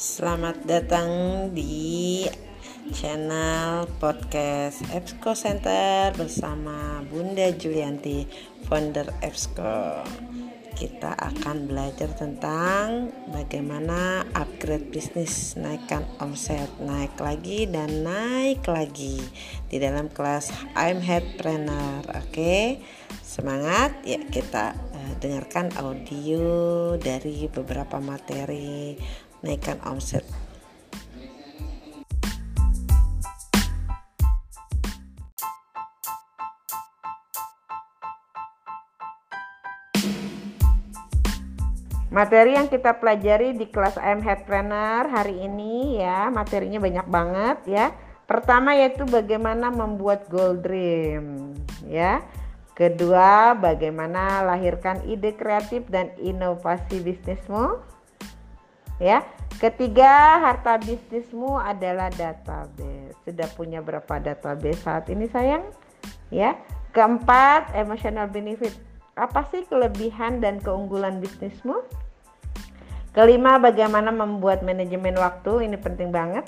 Selamat datang di channel podcast EBSCO Center bersama Bunda Julianti, founder EBSCO. Kita akan belajar tentang bagaimana upgrade bisnis, naikkan omset, naik lagi dan naik lagi di dalam kelas I'm Headpreneur. Oke, semangat ya kita uh, dengarkan audio dari beberapa materi naikkan omset. Materi yang kita pelajari di kelas I'm Headpreneur hari ini ya, materinya banyak banget ya. Pertama yaitu bagaimana membuat goal dream ya. Kedua, bagaimana lahirkan ide kreatif dan inovasi bisnismu ya. Ketiga, harta bisnismu adalah database. Sudah punya berapa database saat ini sayang? Ya. Keempat, emotional benefit. Apa sih kelebihan dan keunggulan bisnismu? Kelima, bagaimana membuat manajemen waktu? Ini penting banget.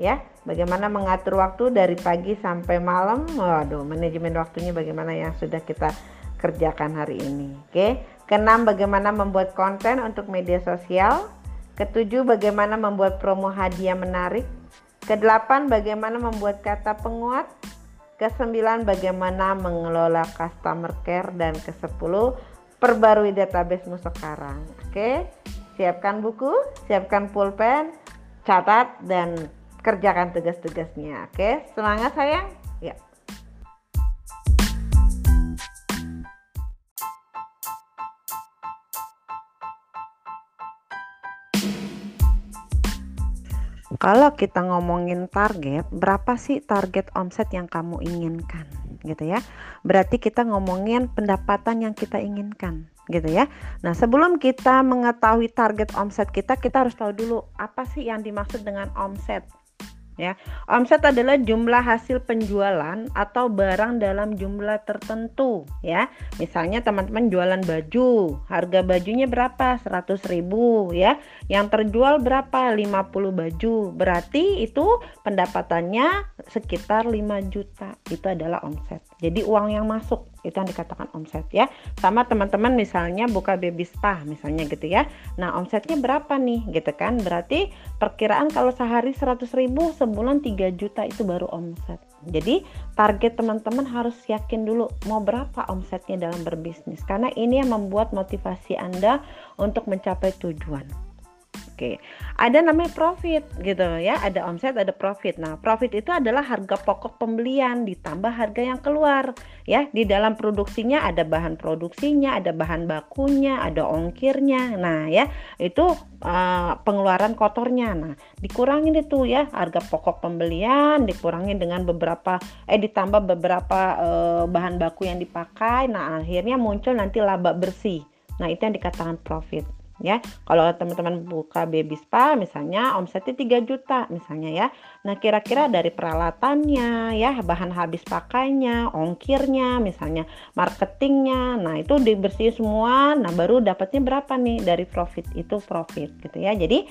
Ya, bagaimana mengatur waktu dari pagi sampai malam? Waduh, manajemen waktunya bagaimana yang sudah kita kerjakan hari ini. Oke. Keenam, bagaimana membuat konten untuk media sosial? Ketujuh, bagaimana membuat promo hadiah menarik? Kedelapan, bagaimana membuat kata penguat? Kesembilan, bagaimana mengelola customer care? Dan kesepuluh, perbarui databasemu sekarang. Oke, siapkan buku, siapkan pulpen, catat, dan kerjakan tugas-tugasnya. Oke, semangat sayang. Kalau kita ngomongin target, berapa sih target omset yang kamu inginkan? Gitu ya. Berarti kita ngomongin pendapatan yang kita inginkan, gitu ya. Nah, sebelum kita mengetahui target omset kita, kita harus tahu dulu apa sih yang dimaksud dengan omset ya. Omset adalah jumlah hasil penjualan atau barang dalam jumlah tertentu ya. Misalnya teman-teman jualan baju, harga bajunya berapa? 100.000 ya. Yang terjual berapa? 50 baju. Berarti itu pendapatannya sekitar 5 juta. Itu adalah omset. Jadi uang yang masuk itu yang dikatakan omset ya. Sama teman-teman misalnya buka baby spa misalnya gitu ya. Nah omsetnya berapa nih? Gitu kan. Berarti perkiraan kalau sehari 100 ribu sebulan 3 juta itu baru omset. Jadi target teman-teman harus yakin dulu mau berapa omsetnya dalam berbisnis. Karena ini yang membuat motivasi Anda untuk mencapai tujuan Oke, ada namanya profit gitu ya, ada omset, ada profit. Nah, profit itu adalah harga pokok pembelian ditambah harga yang keluar ya. Di dalam produksinya ada bahan produksinya, ada bahan bakunya, ada ongkirnya. Nah, ya, itu uh, pengeluaran kotornya. Nah, dikurangin itu ya harga pokok pembelian, dikurangin dengan beberapa eh ditambah beberapa uh, bahan baku yang dipakai. Nah, akhirnya muncul nanti laba bersih. Nah, itu yang dikatakan profit ya. Kalau teman-teman buka baby spa misalnya omsetnya 3 juta misalnya ya. Nah, kira-kira dari peralatannya ya, bahan habis pakainya, ongkirnya, misalnya marketingnya. Nah, itu dibersih semua. Nah, baru dapatnya berapa nih dari profit itu profit gitu ya. Jadi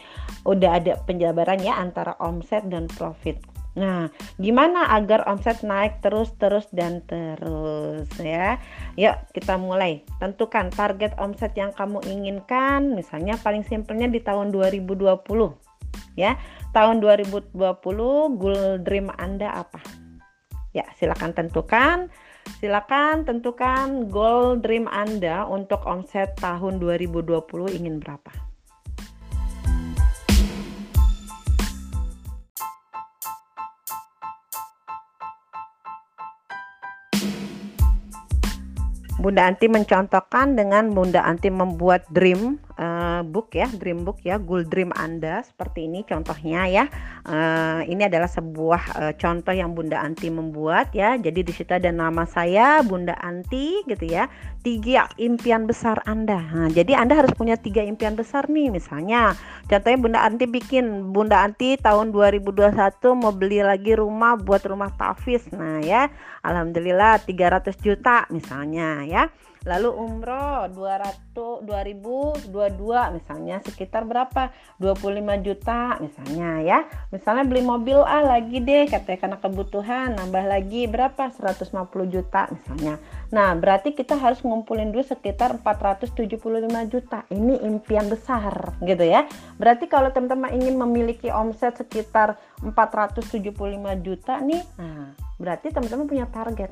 udah ada penjabaran ya antara omset dan profit. Nah, gimana agar omset naik terus terus dan terus ya? Yuk kita mulai. Tentukan target omset yang kamu inginkan. Misalnya paling simpelnya di tahun 2020. Ya, tahun 2020 goal dream Anda apa? Ya, silakan tentukan. Silakan tentukan goal dream Anda untuk omset tahun 2020 ingin berapa? Bunda Anti mencontohkan dengan Bunda Anti membuat dream uh, book ya, dream book ya, goal dream Anda seperti ini contohnya ya. Uh, ini adalah sebuah uh, contoh yang Bunda Anti membuat ya. Jadi di situ ada nama saya Bunda Anti gitu ya. Tiga impian besar Anda. Nah, jadi Anda harus punya tiga impian besar nih. Misalnya, contohnya Bunda Anti bikin Bunda Anti tahun 2021 mau beli lagi rumah buat rumah tafis. Nah ya, alhamdulillah 300 juta misalnya ya. Lalu umroh 200 2022 misalnya sekitar berapa? 25 juta misalnya ya. Misalnya beli mobil ah lagi deh katanya karena kebutuhan nambah lagi berapa? 150 juta misalnya. Nah berarti kita harus ngumpulin dulu sekitar 475 juta. Ini impian besar gitu ya. Berarti kalau teman-teman ingin memiliki omset sekitar 475 juta nih nah berarti teman-teman punya target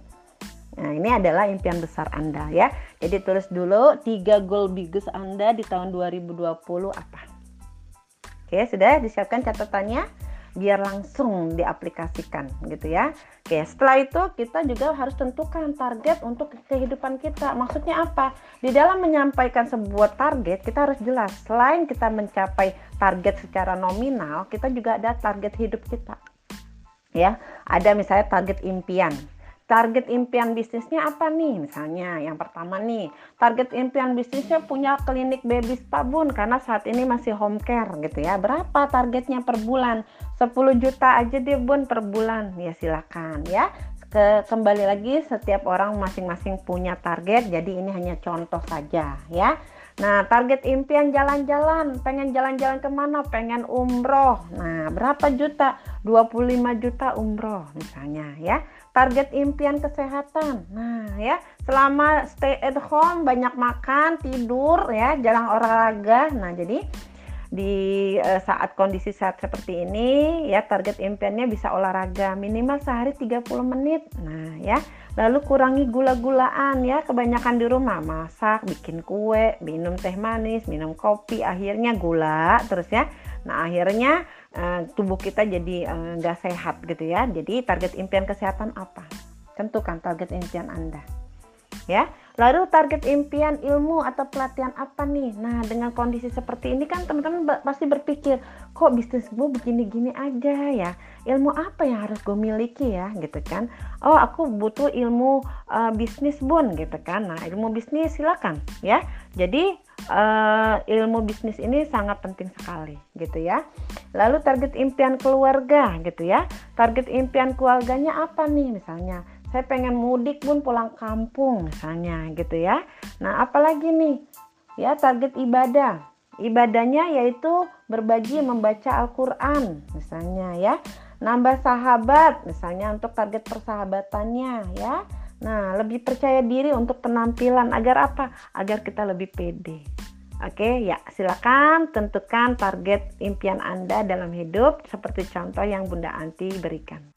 Nah, ini adalah impian besar Anda ya. Jadi tulis dulu tiga goal biggest Anda di tahun 2020 apa. Oke, sudah disiapkan catatannya biar langsung diaplikasikan gitu ya. Oke, setelah itu kita juga harus tentukan target untuk kehidupan kita. Maksudnya apa? Di dalam menyampaikan sebuah target, kita harus jelas. Selain kita mencapai target secara nominal, kita juga ada target hidup kita. Ya, ada misalnya target impian target impian bisnisnya apa nih? Misalnya yang pertama nih target impian bisnisnya punya klinik baby spa bun karena saat ini masih home care gitu ya. Berapa targetnya per bulan? 10 juta aja deh bun per bulan. Ya silakan ya. Ke kembali lagi setiap orang masing-masing punya target jadi ini hanya contoh saja ya. Nah, target impian jalan-jalan, pengen jalan-jalan ke mana? Pengen umroh. Nah, berapa juta? 25 juta umroh misalnya ya target impian kesehatan. Nah, ya, selama stay at home banyak makan, tidur ya, jarang olahraga. Nah, jadi di uh, saat kondisi sehat seperti ini ya target impiannya bisa olahraga minimal sehari 30 menit. Nah, ya. Lalu kurangi gula-gulaan ya, kebanyakan di rumah masak, bikin kue, minum teh manis, minum kopi, akhirnya gula terus ya. Nah, akhirnya uh, tubuh kita jadi eh, nggak uh, sehat gitu ya. Jadi target impian kesehatan apa? Tentukan target impian Anda. Ya. Lalu target impian ilmu atau pelatihan apa nih? Nah, dengan kondisi seperti ini kan teman-teman pasti berpikir, kok bisnis gue begini-gini aja ya? Ilmu apa yang harus gue miliki ya? Gitu kan? Oh, aku butuh ilmu uh, bisnis bun gitu kan? Nah, ilmu bisnis silakan ya. Jadi uh, ilmu bisnis ini sangat penting sekali gitu ya. Lalu target impian keluarga gitu ya. Target impian keluarganya apa nih misalnya? saya pengen mudik pun pulang kampung misalnya gitu ya nah apalagi nih ya target ibadah ibadahnya yaitu berbagi membaca Al-Quran misalnya ya nambah sahabat misalnya untuk target persahabatannya ya nah lebih percaya diri untuk penampilan agar apa agar kita lebih pede Oke, ya silakan tentukan target impian Anda dalam hidup seperti contoh yang Bunda Anti berikan.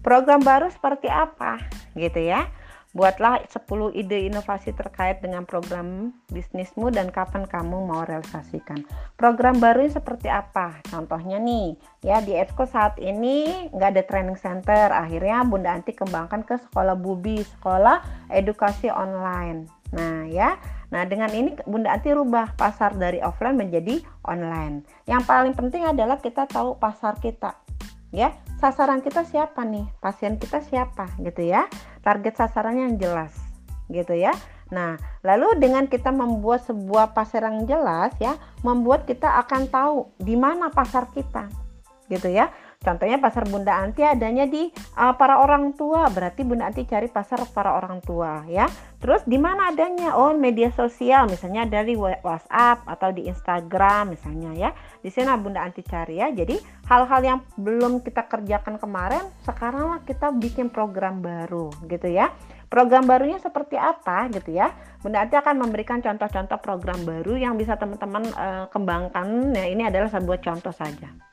Program baru seperti apa gitu ya? Buatlah 10 ide inovasi terkait dengan program bisnismu dan kapan kamu mau realisasikan. Program baru seperti apa? Contohnya nih, ya di Exco saat ini nggak ada training center. Akhirnya Bunda Anti kembangkan ke sekolah Bubi, sekolah edukasi online. Nah ya, Nah, dengan ini Bunda Anti rubah pasar dari offline menjadi online. Yang paling penting adalah kita tahu pasar kita. Ya, sasaran kita siapa nih? Pasien kita siapa? Gitu ya. Target sasarannya yang jelas. Gitu ya. Nah lalu dengan kita membuat sebuah pasar yang jelas ya membuat kita akan tahu di mana pasar kita. Gitu ya Contohnya pasar Bunda Anti adanya di uh, para orang tua, berarti Bunda Anti cari pasar para orang tua ya. Terus di mana adanya? Oh, media sosial, misalnya dari WhatsApp atau di Instagram misalnya ya. Di sana Bunda Anti cari ya. Jadi hal-hal yang belum kita kerjakan kemarin, sekaranglah kita bikin program baru gitu ya. Program barunya seperti apa gitu ya? Bunda Anti akan memberikan contoh-contoh program baru yang bisa teman-teman uh, kembangkan. Ya, ini adalah sebuah contoh saja.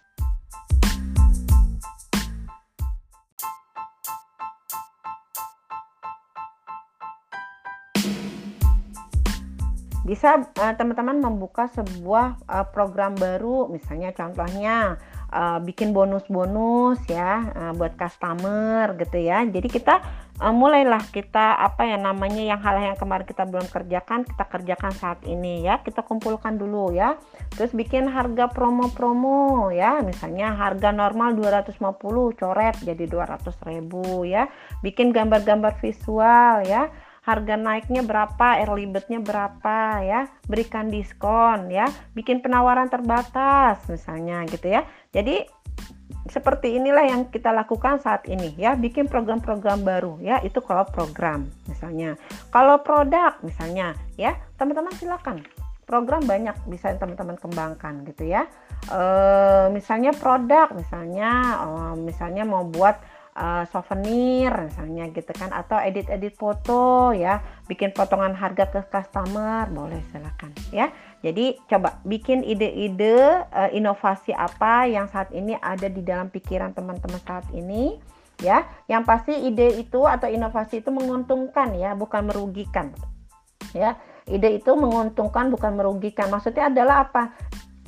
Bisa uh, teman-teman membuka sebuah uh, program baru. Misalnya contohnya uh, bikin bonus-bonus ya uh, buat customer gitu ya. Jadi kita uh, mulailah kita apa ya namanya yang hal yang kemarin kita belum kerjakan kita kerjakan saat ini ya. Kita kumpulkan dulu ya. Terus bikin harga promo-promo ya. Misalnya harga normal 250 coret jadi 200 ribu ya. Bikin gambar-gambar visual ya harga naiknya berapa, early birdnya berapa ya, berikan diskon ya, bikin penawaran terbatas misalnya gitu ya. Jadi seperti inilah yang kita lakukan saat ini ya, bikin program-program baru ya, itu kalau program misalnya. Kalau produk misalnya ya, teman-teman silakan. Program banyak bisa teman-teman kembangkan gitu ya. E, misalnya produk misalnya e, misalnya mau buat uh, souvenir misalnya gitu kan atau edit-edit foto ya bikin potongan harga ke customer boleh silakan ya. Jadi coba bikin ide-ide uh, inovasi apa yang saat ini ada di dalam pikiran teman-teman saat ini ya. Yang pasti ide itu atau inovasi itu menguntungkan ya bukan merugikan ya. Ide itu menguntungkan bukan merugikan. Maksudnya adalah apa?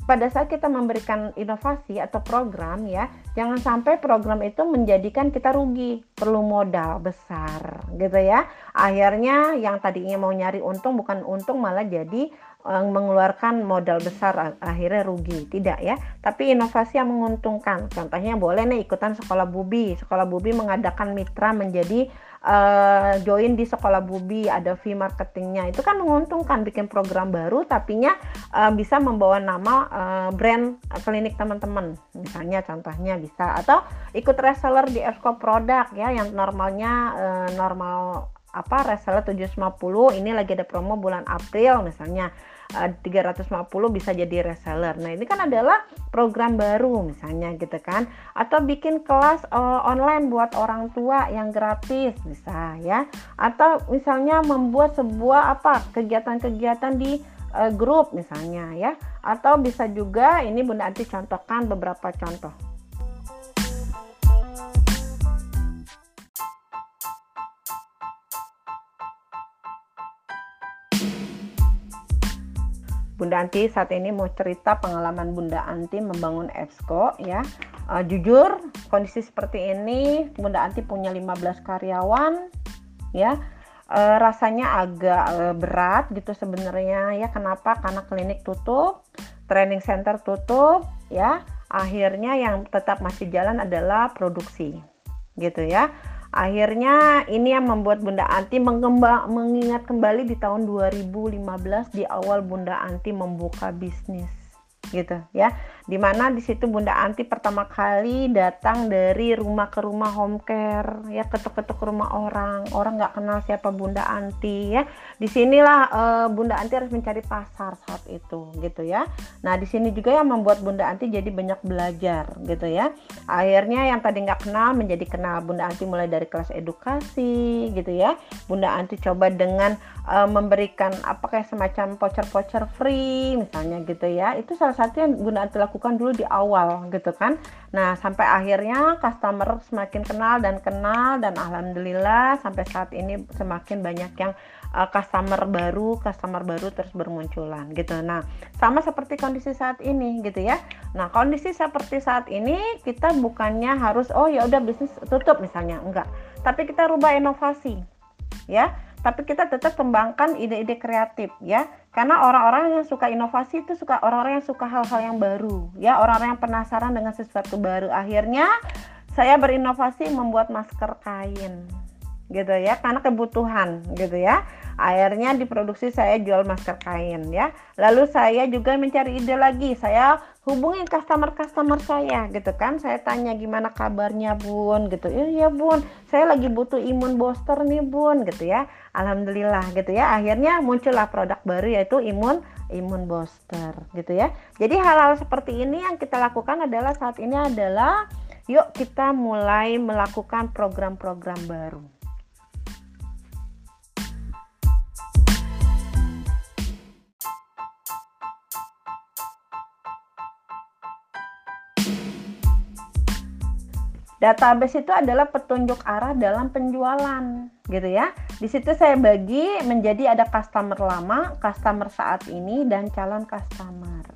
Pada saat kita memberikan inovasi atau program ya jangan sampai program itu menjadikan kita rugi. Perlu modal besar gitu ya. Akhirnya yang tadinya mau nyari untung bukan untung malah jadi mengeluarkan modal besar akhirnya rugi. Tidak ya. Tapi inovasi yang menguntungkan. Contohnya boleh nih ikutan sekolah bubi. Sekolah bubi mengadakan mitra menjadi uh, join di sekolah bubi. Ada fee marketingnya. Itu kan menguntungkan bikin program baru tapinya uh, bisa membawa nama uh, brand klinik teman-teman. Misalnya contohnya bisa. Atau ikut reseller di Esco produk ya yang normalnya uh, normal apa reseller 750 ini lagi ada promo bulan April misalnya 350 eh, bisa jadi reseller. Nah, ini kan adalah program baru misalnya gitu kan. Atau bikin kelas uh, online buat orang tua yang gratis bisa ya. Atau misalnya membuat sebuah apa kegiatan-kegiatan di uh, grup misalnya ya. Atau bisa juga ini Bunda Anti contohkan beberapa contoh. Bunda Anti saat ini mau cerita pengalaman Bunda Anti membangun EBSCO ya. Uh, jujur kondisi seperti ini Bunda Anti punya 15 karyawan ya. Uh, rasanya agak uh, berat gitu sebenarnya ya. Kenapa? Karena klinik tutup, training center tutup ya. Akhirnya yang tetap masih jalan adalah produksi gitu ya Akhirnya ini yang membuat Bunda Anti mengingat kembali di tahun 2015 di awal Bunda Anti membuka bisnis gitu ya. Di mana di situ Bunda Anti pertama kali datang dari rumah ke rumah home care ya ketuk-ketuk rumah orang. Orang nggak kenal siapa Bunda Anti ya. Di sinilah uh, Bunda Anti harus mencari pasar saat itu gitu ya. Nah di sini juga yang membuat Bunda Anti jadi banyak belajar gitu ya. Akhirnya yang tadi nggak kenal menjadi kenal Bunda Anti mulai dari kelas edukasi gitu ya. Bunda Anti coba dengan uh, memberikan apa kayak semacam voucher-voucher free misalnya gitu ya. Itu salah satu yang Bunda Anti lakukan dulu di awal gitu kan. Nah sampai akhirnya customer semakin kenal dan kenal dan alhamdulillah sampai saat ini semakin banyak yang uh, customer baru customer baru terus bermunculan gitu. Nah sama seperti kondisi saat ini gitu ya. Nah kondisi seperti saat ini kita bukannya harus oh ya udah bisnis tutup misalnya. Enggak. Tapi kita rubah inovasi ya tapi kita tetap kembangkan ide-ide kreatif ya. Karena orang-orang yang suka inovasi itu suka orang-orang yang suka hal-hal yang baru ya. Orang-orang yang penasaran dengan sesuatu baru. Akhirnya saya berinovasi membuat masker kain gitu ya. Karena kebutuhan gitu ya. Akhirnya diproduksi saya jual masker kain ya. Lalu saya juga mencari ide lagi. Saya hubungin customer-customer saya gitu kan. Saya tanya gimana kabarnya bun? Gitu. Iya bun. Saya lagi butuh imun booster nih bun. Gitu ya. Alhamdulillah gitu ya. Akhirnya muncullah produk baru yaitu imun imun booster gitu ya. Jadi hal-hal seperti ini yang kita lakukan adalah saat ini adalah yuk kita mulai melakukan program-program baru Database itu adalah petunjuk arah dalam penjualan, gitu ya. Di situ saya bagi menjadi ada customer lama, customer saat ini, dan calon customer.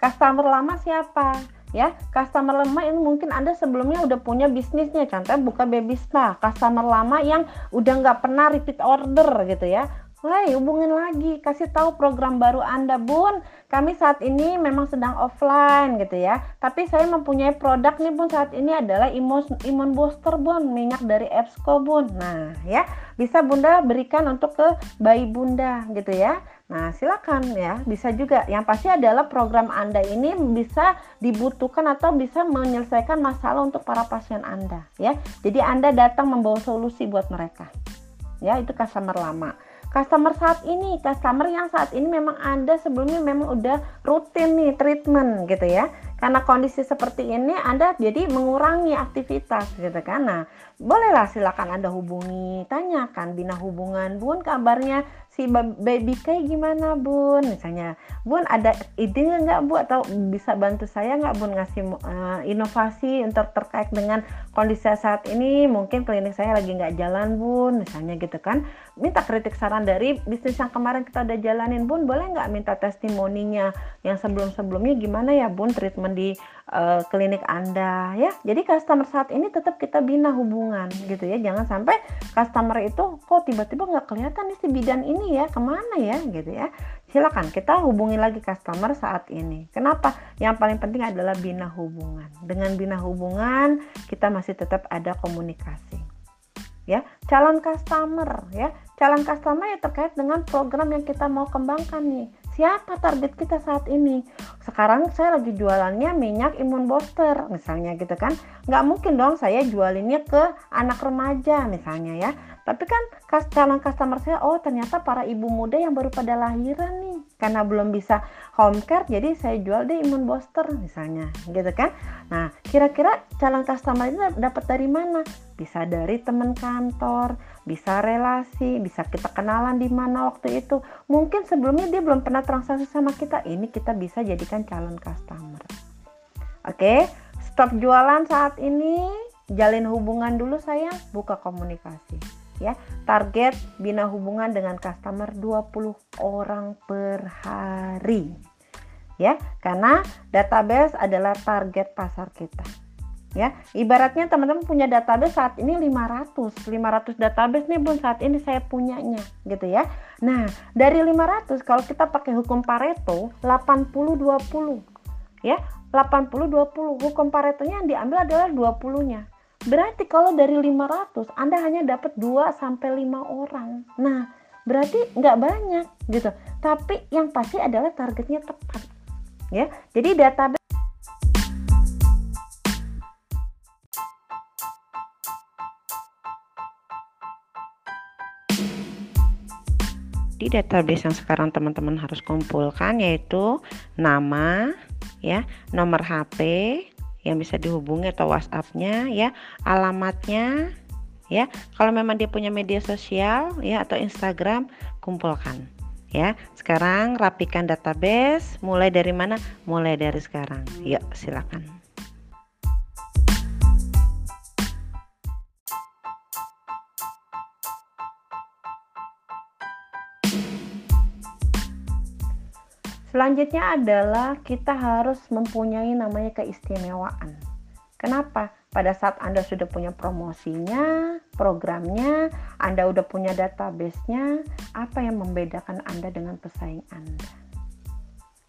Customer lama siapa? Ya, customer lama ini mungkin Anda sebelumnya udah punya bisnisnya, contohnya buka baby spa. Customer lama yang udah nggak pernah repeat order gitu ya Woi, hubungin lagi, kasih tahu program baru Anda, Bun. Kami saat ini memang sedang offline gitu ya. Tapi saya mempunyai produk nih, Bun. Saat ini adalah imun, imun booster, Bun. Minyak dari EBSCO, Bun. Nah, ya, bisa Bunda berikan untuk ke bayi Bunda gitu ya. Nah, silakan ya, bisa juga. Yang pasti adalah program Anda ini bisa dibutuhkan atau bisa menyelesaikan masalah untuk para pasien Anda ya. Jadi Anda datang membawa solusi buat mereka. Ya, itu customer lama customer saat ini, customer yang saat ini memang Anda sebelumnya memang udah rutin nih treatment gitu ya. Karena kondisi seperti ini Anda jadi mengurangi aktivitas gitu kan. Nah, bolehlah silakan Anda hubungi, tanyakan bina hubungan, Bun kabarnya si baby kayak gimana bun? Misalnya bun ada ide nggak bu? Atau bisa bantu saya nggak bun ngasih uh, inovasi untuk terkait dengan kondisi saat ini? Mungkin klinik saya lagi nggak jalan bun misalnya gitu kan. Minta kritik saran dari bisnis yang kemarin kita udah jalanin. Bun boleh nggak minta testimoninya? Yang sebelum sebelumnya gimana ya bun treatment di uh, klinik anda ya. Jadi customer saat ini tetap kita bina hubungan gitu ya. Jangan sampai customer itu kok tiba-tiba nggak kelihatan nih si bidan ini ya? Ke mana ya? Gitu ya. Silakan kita hubungi lagi customer saat ini. Kenapa? Yang paling penting adalah bina hubungan. Dengan bina hubungan kita masih tetap ada komunikasi ya. Calon customer ya. Calon customer ya terkait dengan program yang kita mau kembangkan nih siapa target kita saat ini? Sekarang saya lagi jualannya minyak imun booster misalnya gitu kan. Nggak mungkin dong saya jualinnya ke anak remaja misalnya ya. Tapi kan calon customer saya oh ternyata para ibu muda yang baru pada lahiran nih karena belum bisa home care jadi saya jual deh imun booster misalnya gitu kan. Nah kira-kira calon customer ini dapat dari mana bisa dari teman kantor bisa relasi bisa kita kenalan di mana waktu itu. Mungkin sebelumnya dia belum pernah transaksi sama kita. Ini kita bisa jadikan calon customer. Oke stop jualan saat ini. Jalin hubungan dulu saya buka komunikasi ya. Target bina hubungan dengan customer 20 orang per hari ya. Karena database adalah target pasar kita ya ibaratnya teman-teman punya database saat ini 500 500 database nih bun saat ini saya punyanya gitu ya nah dari 500 kalau kita pakai hukum Pareto 80 20 ya 80 20 hukum Pareto nya yang diambil adalah 20 nya Berarti kalau dari 500 Anda hanya dapat 2 sampai 5 orang. Nah, berarti nggak banyak gitu. Tapi yang pasti adalah targetnya tepat. Ya. Jadi database di database yang sekarang teman-teman harus kumpulkan yaitu nama ya nomor HP yang bisa dihubungi atau WhatsAppnya ya alamatnya ya. Kalau memang dia punya media sosial ya atau Instagram kumpulkan ya. Sekarang rapikan database mulai dari mana? Mulai dari sekarang. Yuk silakan Selanjutnya adalah kita harus mempunyai namanya keistimewaan. Kenapa? Pada saat Anda sudah punya promosinya, programnya, Anda udah punya database-nya, apa yang membedakan Anda dengan pesaing Anda?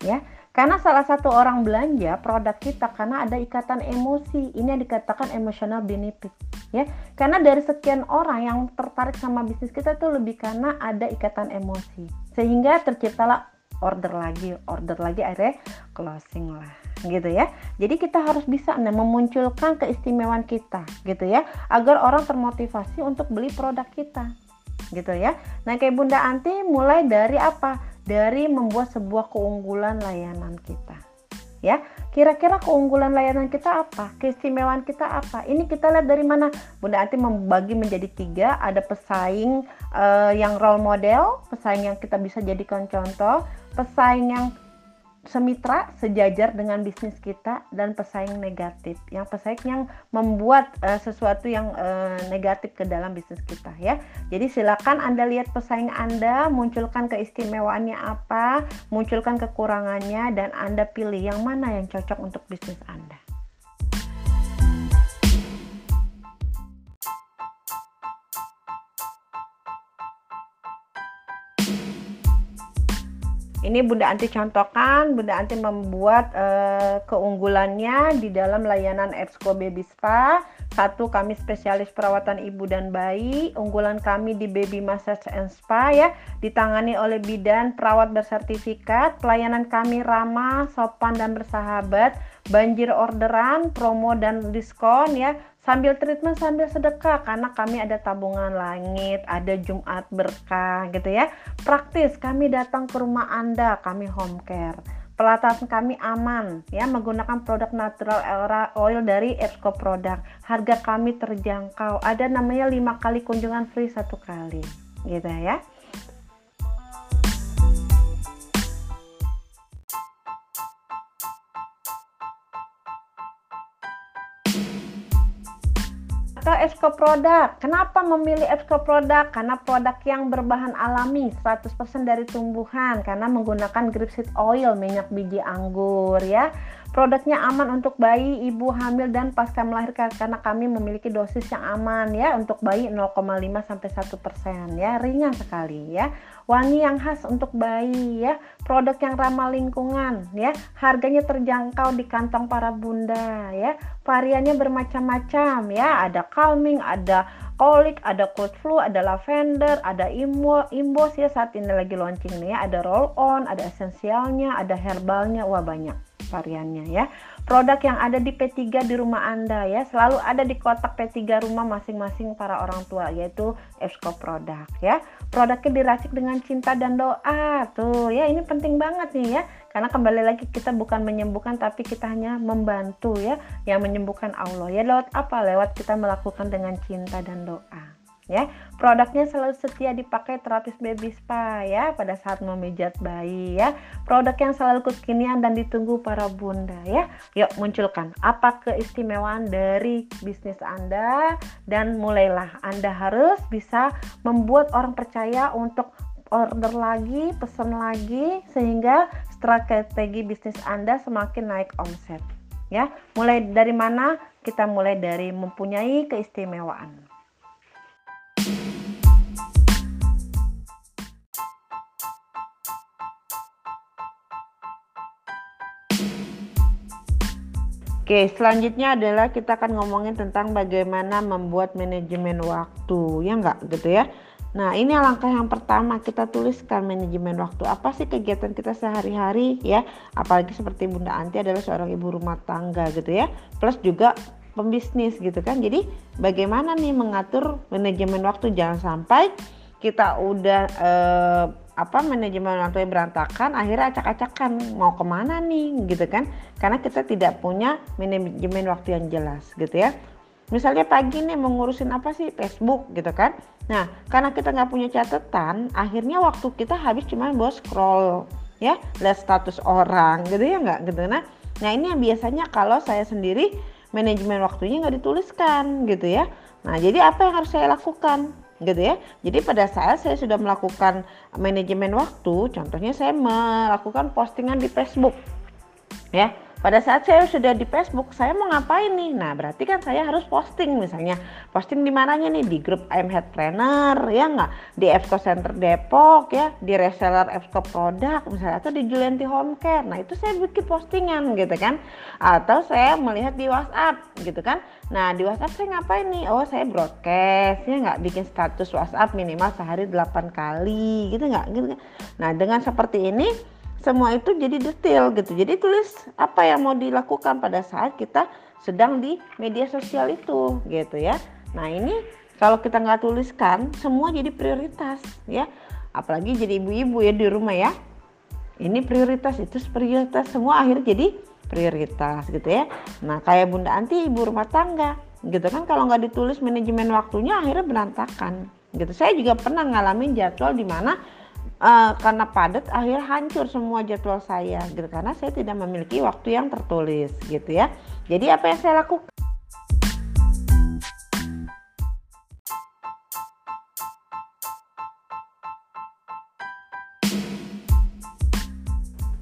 Ya, karena salah satu orang belanja produk kita karena ada ikatan emosi. Ini yang dikatakan emotional benefit, ya. Karena dari sekian orang yang tertarik sama bisnis kita itu lebih karena ada ikatan emosi. Sehingga terciptalah order lagi order lagi akhirnya closing lah gitu ya. Jadi kita harus bisa nih memunculkan keistimewaan kita gitu ya agar orang termotivasi untuk beli produk kita gitu ya. Nah kayak Bunda Anti mulai dari apa? Dari membuat sebuah keunggulan layanan kita ya. Kira-kira keunggulan layanan kita apa? Keistimewaan kita apa? Ini kita lihat dari mana? Bunda Anti membagi menjadi tiga. Ada pesaing uh, yang role model pesaing yang kita bisa jadikan contoh pesaing yang semitra sejajar dengan bisnis kita dan pesaing negatif. Yang pesaing yang membuat uh, sesuatu yang uh, negatif ke dalam bisnis kita ya. Jadi silakan anda lihat pesaing anda munculkan keistimewaannya apa munculkan kekurangannya dan anda pilih yang mana yang cocok untuk bisnis anda Ini Bunda Anti contohkan, Bunda Anti membuat uh, keunggulannya di dalam layanan Exco Baby Spa. Satu, kami spesialis perawatan ibu dan bayi. Unggulan kami di Baby Massage and Spa ya, ditangani oleh bidan perawat bersertifikat. Pelayanan kami ramah, sopan dan bersahabat. Banjir orderan, promo dan diskon ya sambil treatment sambil sedekah karena kami ada tabungan langit, ada Jumat berkah gitu ya. Praktis kami datang ke rumah Anda, kami home care. Pelatasan kami aman ya menggunakan produk natural oil dari Exco Product. Harga kami terjangkau. Ada namanya lima kali kunjungan free satu kali gitu ya. Exco Product. Kenapa memilih Exco Product? Karena produk yang berbahan alami, 100% dari tumbuhan karena menggunakan grapeseed oil, minyak biji anggur ya. Produknya aman untuk bayi, ibu hamil dan pasca melahirkan karena kami memiliki dosis yang aman ya untuk bayi 0,5 sampai 1% ya, ringan sekali ya. Wangi yang khas untuk bayi ya, produk yang ramah lingkungan ya, harganya terjangkau di kantong para bunda ya. Variannya bermacam-macam ya, ada calming, ada kolik, ada cold flu, ada lavender, ada imbo, imbos ya saat ini lagi launching nih ya, ada roll on, ada esensialnya, ada herbalnya, wah banyak variannya ya. Produk yang ada di P3 di rumah Anda ya, selalu ada di kotak P3 rumah masing-masing para orang tua yaitu Esco produk ya. Produknya diracik dengan cinta dan doa. Tuh ya, ini penting banget nih ya. Karena kembali lagi kita bukan menyembuhkan tapi kita hanya membantu ya, yang menyembuhkan Allah. Ya lewat apa? Lewat kita melakukan dengan cinta dan doa ya. Produknya selalu setia dipakai terapis baby spa ya pada saat memijat bayi ya. Produk yang selalu kekinian dan ditunggu para bunda ya. Yuk munculkan apa keistimewaan dari bisnis anda dan mulailah anda harus bisa membuat orang percaya untuk order lagi pesan lagi sehingga strategi bisnis anda semakin naik omset ya. Mulai dari mana? Kita mulai dari mempunyai keistimewaan Oke, selanjutnya adalah kita akan ngomongin tentang bagaimana membuat manajemen waktu, ya enggak gitu ya. Nah, ini langkah yang pertama kita tuliskan manajemen waktu. Apa sih kegiatan kita sehari-hari ya? Apalagi seperti Bunda Anti adalah seorang ibu rumah tangga gitu ya. Plus juga pembisnis gitu kan. Jadi, bagaimana nih mengatur manajemen waktu jangan sampai kita udah eh, apa manajemen waktu berantakan akhirnya acak-acakan mau ke mana nih? Gitu kan. Karena kita tidak punya manajemen waktu yang jelas gitu ya. Misalnya pagi nih mengurusin apa sih? Facebook gitu kan. Nah karena kita nggak punya catatan akhirnya waktu kita habis cuma buat scroll ya. Lihat status orang gitu ya nggak? Gitu nah. Nah ini yang biasanya kalau saya sendiri manajemen waktunya nggak dituliskan gitu ya. Nah jadi apa yang harus saya lakukan gitu ya. Jadi pada saat saya sudah melakukan manajemen waktu, contohnya saya melakukan postingan di Facebook. Ya, pada saat saya sudah di Facebook, saya mau ngapain nih? Nah, berarti kan saya harus posting misalnya. Posting di mananya nih? Di grup I'm Head Planner, ya nggak? Di Fco Center Depok, ya? Di reseller Fco Product, misalnya. Atau di Julianti Home Care. Nah, itu saya bikin postingan gitu kan. Atau saya melihat di WhatsApp gitu kan. Nah, di WhatsApp saya ngapain nih? Oh, saya broadcast, ya nggak? Bikin status WhatsApp minimal sehari 8 kali gitu nggak? Gitu kan. Nah, dengan seperti ini, semua itu jadi detail gitu. Jadi tulis apa yang mau dilakukan pada saat kita sedang di media sosial itu gitu ya. Nah ini kalau kita nggak tuliskan semua jadi prioritas ya. Apalagi jadi ibu-ibu ya di rumah ya. Ini prioritas itu prioritas semua akhirnya jadi prioritas gitu ya. Nah kayak Bunda Anti ibu rumah tangga gitu kan kalau nggak ditulis manajemen waktunya akhirnya berantakan gitu. Saya juga pernah ngalamin jadwal di mana uh, karena padat akhirnya hancur semua jadwal saya gitu. Karena saya tidak memiliki waktu yang tertulis gitu ya. Jadi apa yang saya lakukan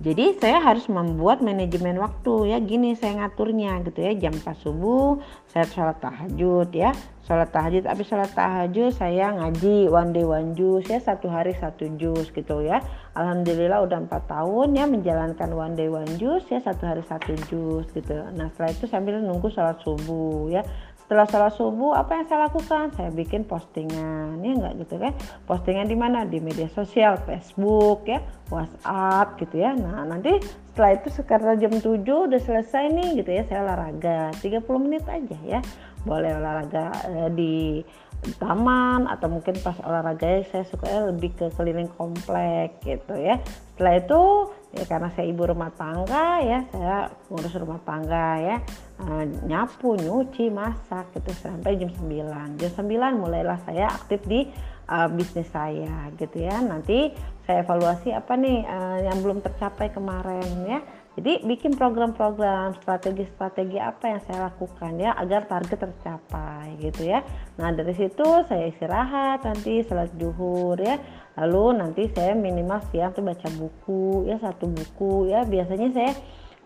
Jadi saya harus membuat manajemen waktu ya. Gini saya ngaturnya gitu ya jam 4 subuh saya sholat tahajud ya. Sholat tahajud tapi sholat tahajud saya ngaji one day one jus ya. Satu hari satu jus gitu ya. Alhamdulillah udah empat tahun ya menjalankan one day one jus ya. Satu hari satu jus gitu. Nah setelah itu sambil nunggu sholat subuh ya setelah sholat subuh apa yang saya lakukan? Saya bikin postingan ya enggak gitu kan? Postingan di mana? Di media sosial Facebook ya WhatsApp gitu ya. Nah nanti setelah itu sekarang jam 7 udah selesai nih gitu ya saya olahraga. 30 menit aja ya. Boleh olahraga eh, di taman atau mungkin pas olahraga saya suka lebih ke keliling komplek gitu ya. Setelah itu ya karena saya ibu rumah tangga ya saya ngurus rumah tangga ya uh, nyapu nyuci masak gitu sampai jam 9 jam 9 mulailah saya aktif di uh, bisnis saya gitu ya nanti saya evaluasi apa nih uh, yang belum tercapai kemarin ya jadi bikin program-program strategi-strategi apa yang saya lakukan ya agar target tercapai gitu ya. Nah dari situ saya istirahat nanti sholat duhur ya. Lalu nanti saya minimal siang tuh baca buku ya satu buku ya. Biasanya saya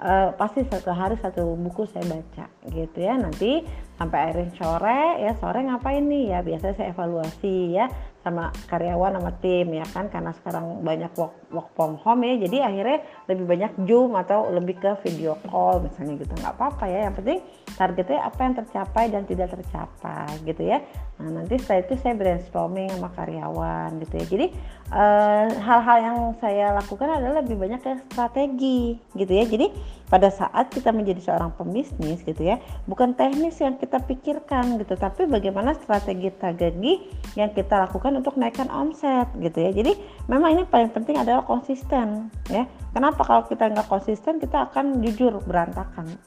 uh, pasti satu hari satu buku saya baca gitu ya. Nanti sampai akhirnya sore ya sore ngapain nih ya biasanya saya evaluasi ya sama karyawan sama tim ya kan? Karena sekarang banyak work, work from home ya jadi akhirnya lebih banyak zoom atau lebih ke video call misalnya gitu. Nggak apa-apa ya yang penting targetnya apa yang tercapai dan tidak tercapai gitu ya. Nah nanti setelah itu saya brainstorming sama karyawan gitu ya. Jadi eh, hal-hal yang saya lakukan adalah lebih banyak ke strategi gitu ya. Jadi pada saat kita menjadi seorang pembisnis gitu ya bukan teknis yang kita pikirkan gitu tapi bagaimana strategi-strategi yang kita lakukan untuk naikkan omset gitu ya. Jadi memang ini paling penting adalah konsisten ya. Kenapa kalau kita nggak konsisten kita akan jujur berantakan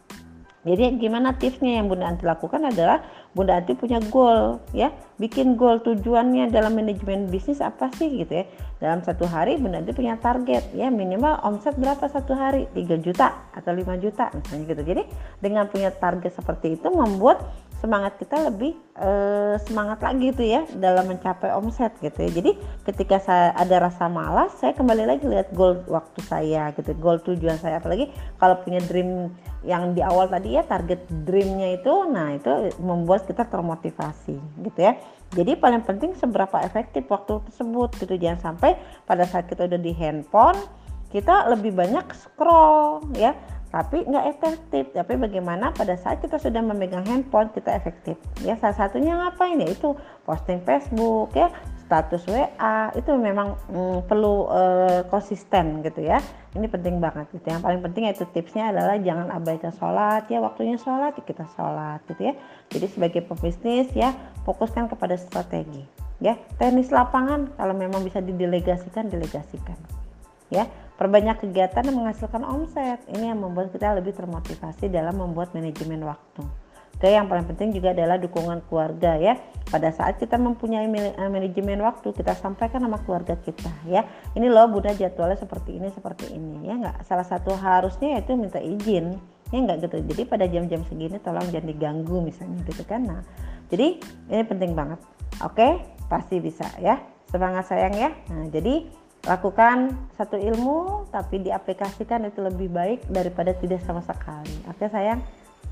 jadi gimana tipsnya yang Bunda Anti lakukan adalah Bunda Anti punya goal ya, bikin goal tujuannya dalam manajemen bisnis apa sih gitu ya. Dalam satu hari Bunda Anti punya target ya minimal omset berapa satu hari 3 juta atau 5 juta misalnya gitu. Jadi dengan punya target seperti itu membuat semangat kita lebih uh, semangat lagi gitu ya dalam mencapai omset gitu ya. Jadi ketika saya ada rasa malas, saya kembali lagi lihat goal waktu saya gitu, goal tujuan saya apalagi kalau punya dream yang di awal tadi ya target dreamnya itu, nah itu membuat kita termotivasi gitu ya. Jadi paling penting seberapa efektif waktu tersebut gitu jangan sampai pada saat kita udah di handphone kita lebih banyak scroll ya tapi nggak efektif. Tapi bagaimana pada saat kita sudah memegang handphone kita efektif? Ya salah satunya ngapain ya itu posting Facebook ya, status WA itu memang mm, perlu uh, konsisten gitu ya. Ini penting banget gitu. Yang paling penting itu tipsnya adalah jangan abaikan sholat ya waktunya sholat ya kita sholat gitu ya. Jadi sebagai pebisnis ya fokuskan kepada strategi ya. Tenis lapangan kalau memang bisa didelegasikan delegasikan ya perbanyak kegiatan yang menghasilkan omset ini yang membuat kita lebih termotivasi dalam membuat manajemen waktu Oke, yang paling penting juga adalah dukungan keluarga ya. Pada saat kita mempunyai eh, manajemen waktu, kita sampaikan sama keluarga kita ya. Ini loh Bunda jadwalnya seperti ini, seperti ini ya enggak. Salah satu harusnya yaitu minta izin ya enggak gitu. Jadi pada jam-jam segini tolong jangan diganggu misalnya gitu kan. Nah, jadi ini penting banget. Oke, pasti bisa ya. Semangat sayang ya. Nah, jadi lakukan satu ilmu tapi diaplikasikan itu lebih baik daripada tidak sama sekali. Oke sayang?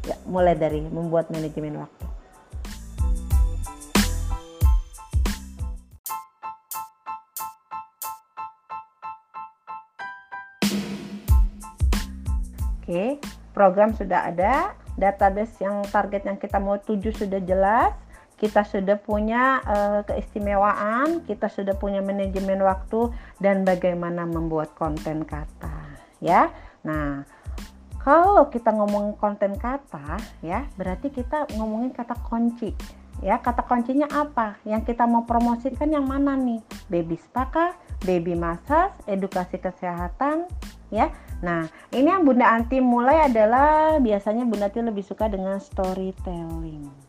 Ya mulai dari membuat manajemen waktu. Oke, program sudah ada, database yang target yang kita mau tuju sudah jelas, kita sudah punya uh, keistimewaan, kita sudah punya manajemen waktu dan bagaimana membuat konten kata, ya. Nah, kalau kita ngomong konten kata, ya, berarti kita ngomongin kata kunci. Ya, kata kuncinya apa? Yang kita mau promosikan yang mana nih? Baby spa baby massage, edukasi kesehatan, ya. Nah, ini yang Bunda Anti mulai adalah biasanya Bunda Anti lebih suka dengan storytelling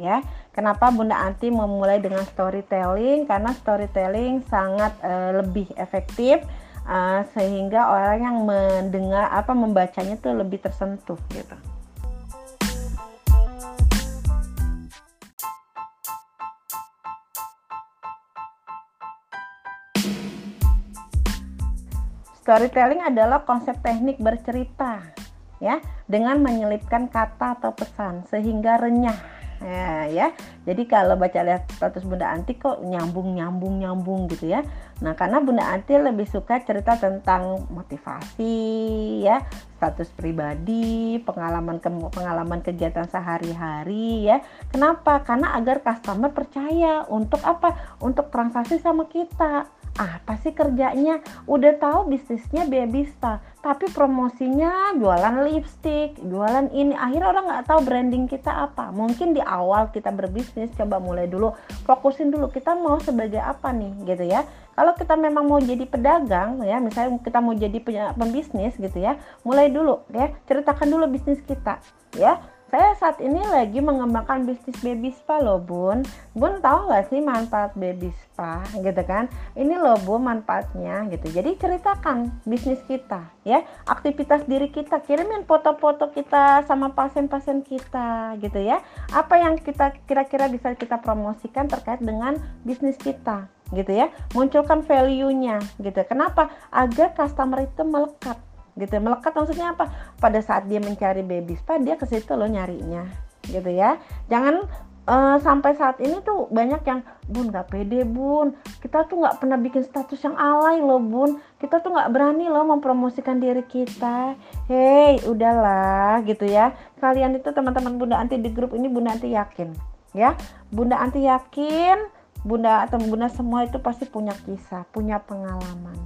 ya. Kenapa Bunda Anti memulai dengan storytelling? Karena storytelling sangat uh, lebih efektif uh, sehingga orang yang mendengar apa membacanya itu lebih tersentuh gitu. Storytelling adalah konsep teknik bercerita ya dengan menyelipkan kata atau pesan sehingga renyah ya, ya. Jadi kalau baca lihat status Bunda Anti kok nyambung nyambung nyambung gitu ya. Nah karena Bunda Anti lebih suka cerita tentang motivasi ya, status pribadi, pengalaman ke pengalaman kegiatan sehari-hari ya. Kenapa? Karena agar customer percaya untuk apa? Untuk transaksi sama kita apa sih kerjanya? Udah tahu bisnisnya baby tapi promosinya jualan lipstick jualan ini. Akhirnya orang nggak tahu branding kita apa. Mungkin di awal kita berbisnis coba mulai dulu fokusin dulu kita mau sebagai apa nih gitu ya. Kalau kita memang mau jadi pedagang ya misalnya kita mau jadi pembisnis gitu ya mulai dulu ya. Ceritakan dulu bisnis kita ya saya saat ini lagi mengembangkan bisnis baby spa loh bun. Bun tahu nggak sih manfaat baby spa? Gitu kan? Ini loh bun manfaatnya gitu. Jadi ceritakan bisnis kita ya. Aktivitas diri kita kirimin foto-foto kita sama pasien-pasien kita gitu ya. Apa yang kita kira-kira bisa kita promosikan terkait dengan bisnis kita gitu ya. Munculkan value-nya gitu. Kenapa? Agar customer itu melekat gitu. Melekat maksudnya apa? Pada saat dia mencari baby spa dia ke situ loh nyarinya gitu ya. Jangan uh, sampai saat ini tuh banyak yang bun nggak pede bun. Kita tuh nggak pernah bikin status yang alay loh bun. Kita tuh nggak berani loh mempromosikan diri kita. Hei udahlah gitu ya. Kalian itu teman-teman bunda anti di grup ini bunda anti yakin ya. Bunda anti yakin bunda atau bunda semua itu pasti punya kisah punya pengalaman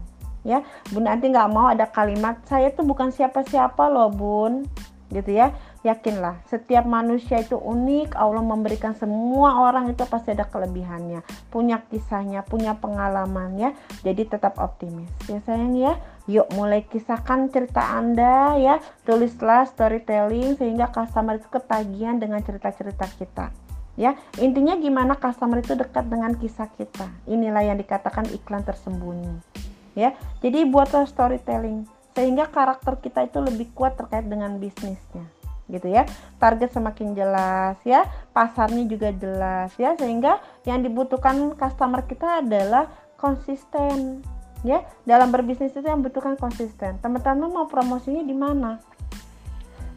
ya bun nanti nggak mau ada kalimat saya tuh bukan siapa-siapa loh bun. Gitu ya yakinlah setiap manusia itu unik Allah memberikan semua orang itu pasti ada kelebihannya. Punya kisahnya punya pengalamannya jadi tetap optimis. Ya sayang ya yuk mulai kisahkan cerita anda ya. Tulislah storytelling sehingga customer itu ketagihan dengan cerita-cerita kita. Ya intinya gimana customer itu dekat dengan kisah kita? Inilah yang dikatakan iklan tersembunyi ya. Jadi buatlah storytelling sehingga karakter kita itu lebih kuat terkait dengan bisnisnya gitu ya. Target semakin jelas ya. Pasarnya juga jelas ya. Sehingga yang dibutuhkan customer kita adalah konsisten ya. Dalam berbisnis itu yang butuhkan konsisten. Teman-teman mau promosinya di mana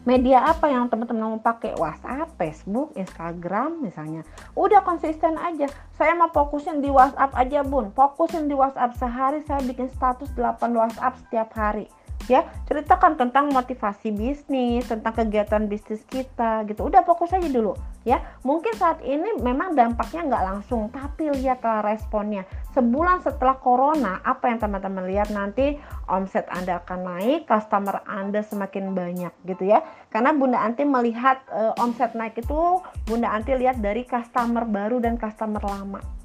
media apa yang teman-teman mau pakai? WhatsApp, Facebook, Instagram misalnya. Udah konsisten aja. Saya mau fokusin di WhatsApp aja bun. Fokusin di WhatsApp sehari saya bikin status 8 WhatsApp setiap hari ya ceritakan tentang motivasi bisnis tentang kegiatan bisnis kita gitu. Udah fokus aja dulu ya. Mungkin saat ini memang dampaknya nggak langsung tapi lihatlah responnya. Sebulan setelah corona apa yang teman-teman lihat? Nanti omset anda akan naik customer anda semakin banyak gitu ya. Karena Bunda Anti melihat e, omset naik itu Bunda Anti lihat dari customer baru dan customer lama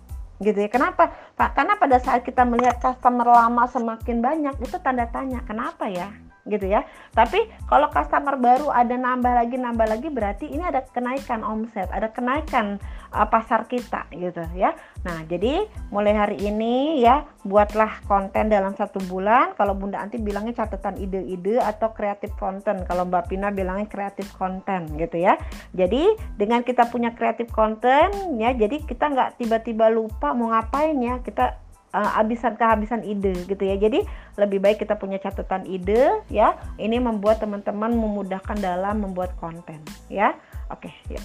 gitu ya. Kenapa? Pak, karena pada saat kita melihat customer lama semakin banyak itu tanda tanya, kenapa ya? Gitu ya. Tapi kalau customer baru ada nambah lagi nambah lagi berarti ini ada kenaikan omset, ada kenaikan uh, pasar kita gitu ya. Nah, jadi mulai hari ini ya buatlah konten dalam satu bulan. Kalau Bunda Anti bilangnya catatan ide-ide atau kreatif konten. Kalau Mbak Pina bilangnya kreatif konten gitu ya. Jadi dengan kita punya kreatif konten ya, jadi kita nggak tiba-tiba lupa mau ngapain ya. Kita uh, habisan kehabisan ide gitu ya. Jadi lebih baik kita punya catatan ide ya. Ini membuat teman-teman memudahkan dalam membuat konten ya. Oke, yuk. Ya,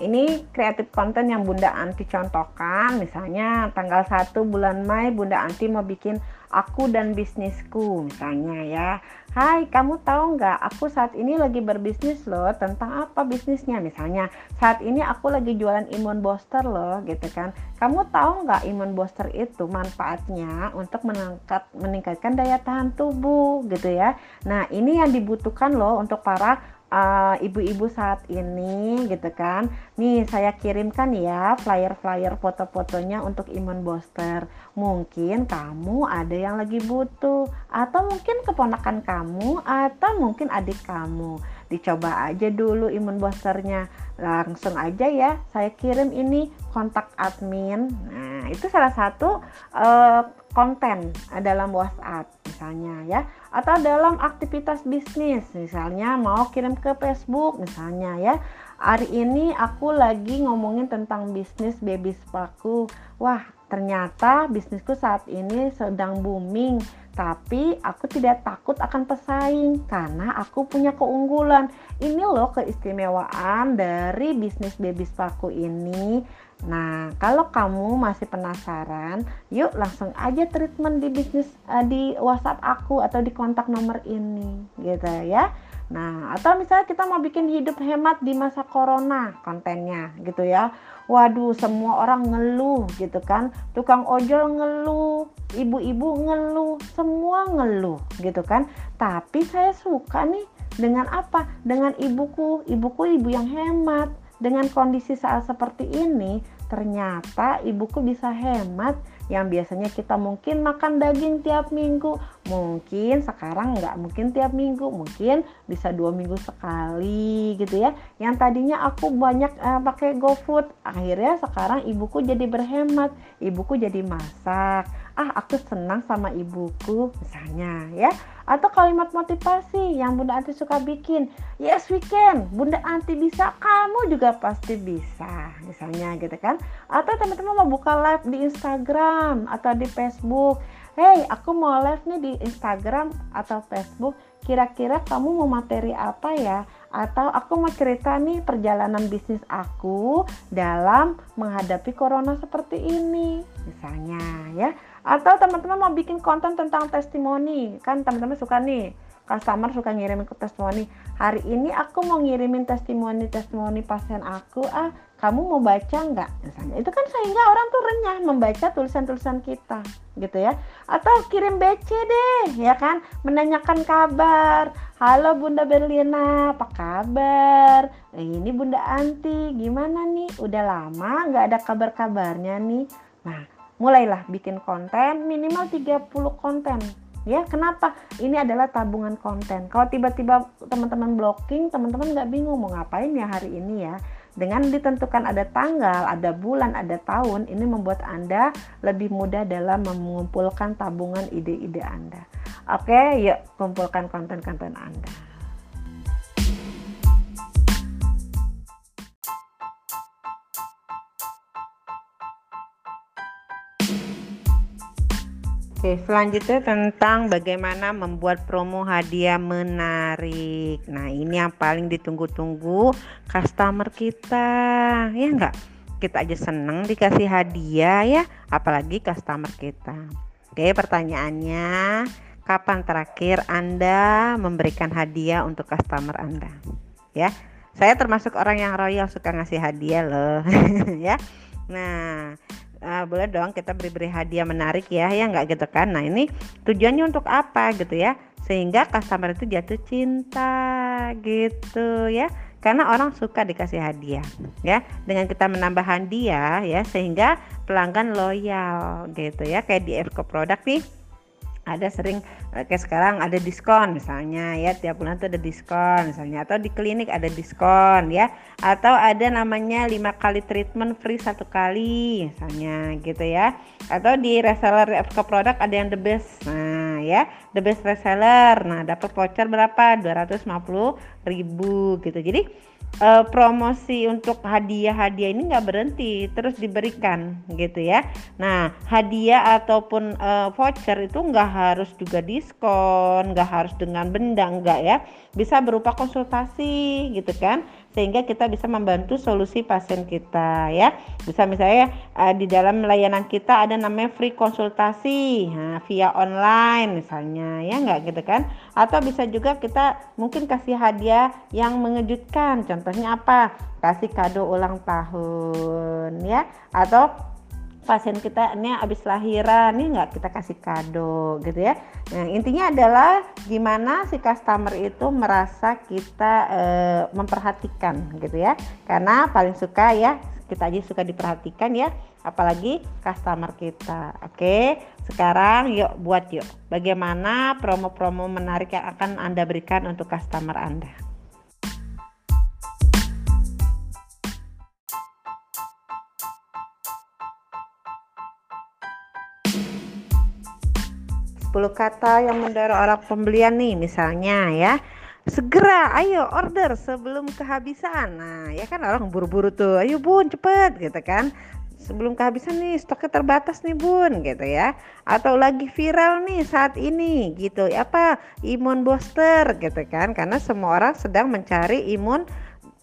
ini kreatif konten yang Bunda Anti contohkan misalnya tanggal 1 bulan Mei Bunda Anti mau bikin aku dan bisnisku misalnya ya Hai, kamu tahu nggak? Aku saat ini lagi berbisnis loh. Tentang apa bisnisnya? Misalnya, saat ini aku lagi jualan imun booster loh, gitu kan? Kamu tahu nggak imun booster itu manfaatnya untuk menangkat, meningkatkan daya tahan tubuh, gitu ya? Nah, ini yang dibutuhkan loh untuk para Eh, ibu-ibu uh, saat ini gitu kan. Nih saya kirimkan ya flyer-flyer foto-fotonya untuk imun booster. Mungkin kamu ada yang lagi butuh atau mungkin keponakan kamu atau mungkin adik kamu. Dicoba aja dulu imun boosternya. Langsung aja ya saya kirim ini kontak admin. Nah itu salah satu uh, konten dalam WhatsApp misalnya ya. Atau dalam aktivitas bisnis misalnya mau kirim ke Facebook misalnya ya. Hari ini aku lagi ngomongin tentang bisnis baby spaku wah ternyata bisnisku saat ini sedang booming tapi aku tidak takut akan pesaing karena aku punya keunggulan. Ini loh keistimewaan dari bisnis baby spaku ini Nah, kalau kamu masih penasaran, yuk langsung aja treatment di bisnis uh, di WhatsApp aku atau di kontak nomor ini, gitu ya. Nah, atau misalnya kita mau bikin hidup hemat di masa corona kontennya, gitu ya. Waduh, semua orang ngeluh gitu kan. Tukang ojol ngeluh, ibu-ibu ngeluh, semua ngeluh gitu kan. Tapi saya suka nih dengan apa? Dengan ibuku, ibuku ibu yang hemat dengan kondisi saat seperti ini, ternyata ibuku bisa hemat. Yang biasanya kita mungkin makan daging tiap minggu. Mungkin sekarang nggak mungkin tiap minggu. Mungkin bisa dua minggu sekali gitu ya. Yang tadinya aku banyak uh, pakai GoFood akhirnya sekarang ibuku jadi berhemat. Ibuku jadi masak ah aku senang sama ibuku misalnya ya. Atau kalimat motivasi yang Bunda Anti suka bikin. Yes we can. Bunda Anti bisa kamu juga pasti bisa misalnya gitu kan. Atau teman-teman mau buka live di Instagram atau di Facebook. Hey aku mau live nih di Instagram atau Facebook. Kira-kira kamu mau materi apa ya? Atau aku mau cerita nih perjalanan bisnis aku dalam menghadapi corona seperti ini misalnya ya atau teman-teman mau bikin konten tentang testimoni. Kan teman-teman suka nih customer suka ngirimin ke testimoni. Hari ini aku mau ngirimin testimoni testimoni pasien aku. Ah kamu mau baca nggak? Misalnya. Itu kan sehingga orang tuh renyah membaca tulisan-tulisan kita gitu ya. Atau kirim BC deh ya kan? Menanyakan kabar. Halo Bunda Berlina apa kabar? Eh, ini Bunda Anti gimana nih? Udah lama nggak ada kabar-kabarnya nih. Nah mulailah bikin konten minimal 30 konten ya kenapa ini adalah tabungan konten kalau tiba-tiba teman-teman blocking teman-teman nggak bingung mau ngapain ya hari ini ya dengan ditentukan ada tanggal, ada bulan, ada tahun, ini membuat Anda lebih mudah dalam mengumpulkan tabungan ide-ide Anda. Oke, yuk kumpulkan konten-konten Anda. Oke, selanjutnya tentang bagaimana membuat promo hadiah menarik. Nah, ini yang paling ditunggu-tunggu customer kita, ya enggak? Kita aja seneng dikasih hadiah ya, apalagi customer kita. Oke, pertanyaannya, kapan terakhir Anda memberikan hadiah untuk customer Anda? Ya, saya termasuk orang yang royal suka ngasih hadiah loh, ya. Nah, uh, boleh dong kita beri-beri hadiah menarik ya ya nggak gitu kan? Nah ini tujuannya untuk apa gitu ya? Sehingga customer itu jatuh cinta gitu ya. Karena orang suka dikasih hadiah ya dengan kita menambah hadiah ya sehingga pelanggan loyal gitu ya. Kayak di Eco Product nih ada sering eh, kayak sekarang ada diskon misalnya ya tiap bulan tuh ada diskon misalnya. Atau di klinik ada diskon ya. Atau ada namanya lima kali treatment free satu kali misalnya gitu ya. Atau di reseller FK produk ada yang the best. Nah ya the best reseller. Nah dapat voucher berapa? 250 ribu gitu. Jadi uh, promosi untuk hadiah-hadiah ini nggak berhenti terus diberikan gitu ya. Nah hadiah ataupun uh, voucher itu nggak harus juga diskon nggak harus dengan benda nggak ya. Bisa berupa konsultasi gitu kan sehingga kita bisa membantu solusi pasien kita ya. Bisa misalnya uh, di dalam layanan kita ada namanya free konsultasi nah, via online misalnya ya nggak gitu kan? Atau bisa juga kita mungkin kasih hadiah yang mengejutkan contohnya apa? Kasih kado ulang tahun ya. Atau pasien kita ini habis lahiran nih nggak kita kasih kado gitu ya. Nah intinya adalah gimana si customer itu merasa kita e, memperhatikan gitu ya. Karena paling suka ya kita aja suka diperhatikan ya apalagi customer kita. Oke sekarang yuk buat yuk bagaimana promo-promo menarik yang akan anda berikan untuk customer anda kata yang mendorong orang pembelian nih misalnya ya. Segera ayo order sebelum kehabisan. Nah ya kan orang buru-buru tuh ayo bun cepet gitu kan. Sebelum kehabisan nih stoknya terbatas nih bun gitu ya. Atau lagi viral nih saat ini gitu. Apa? Imun booster gitu kan. Karena semua orang sedang mencari imun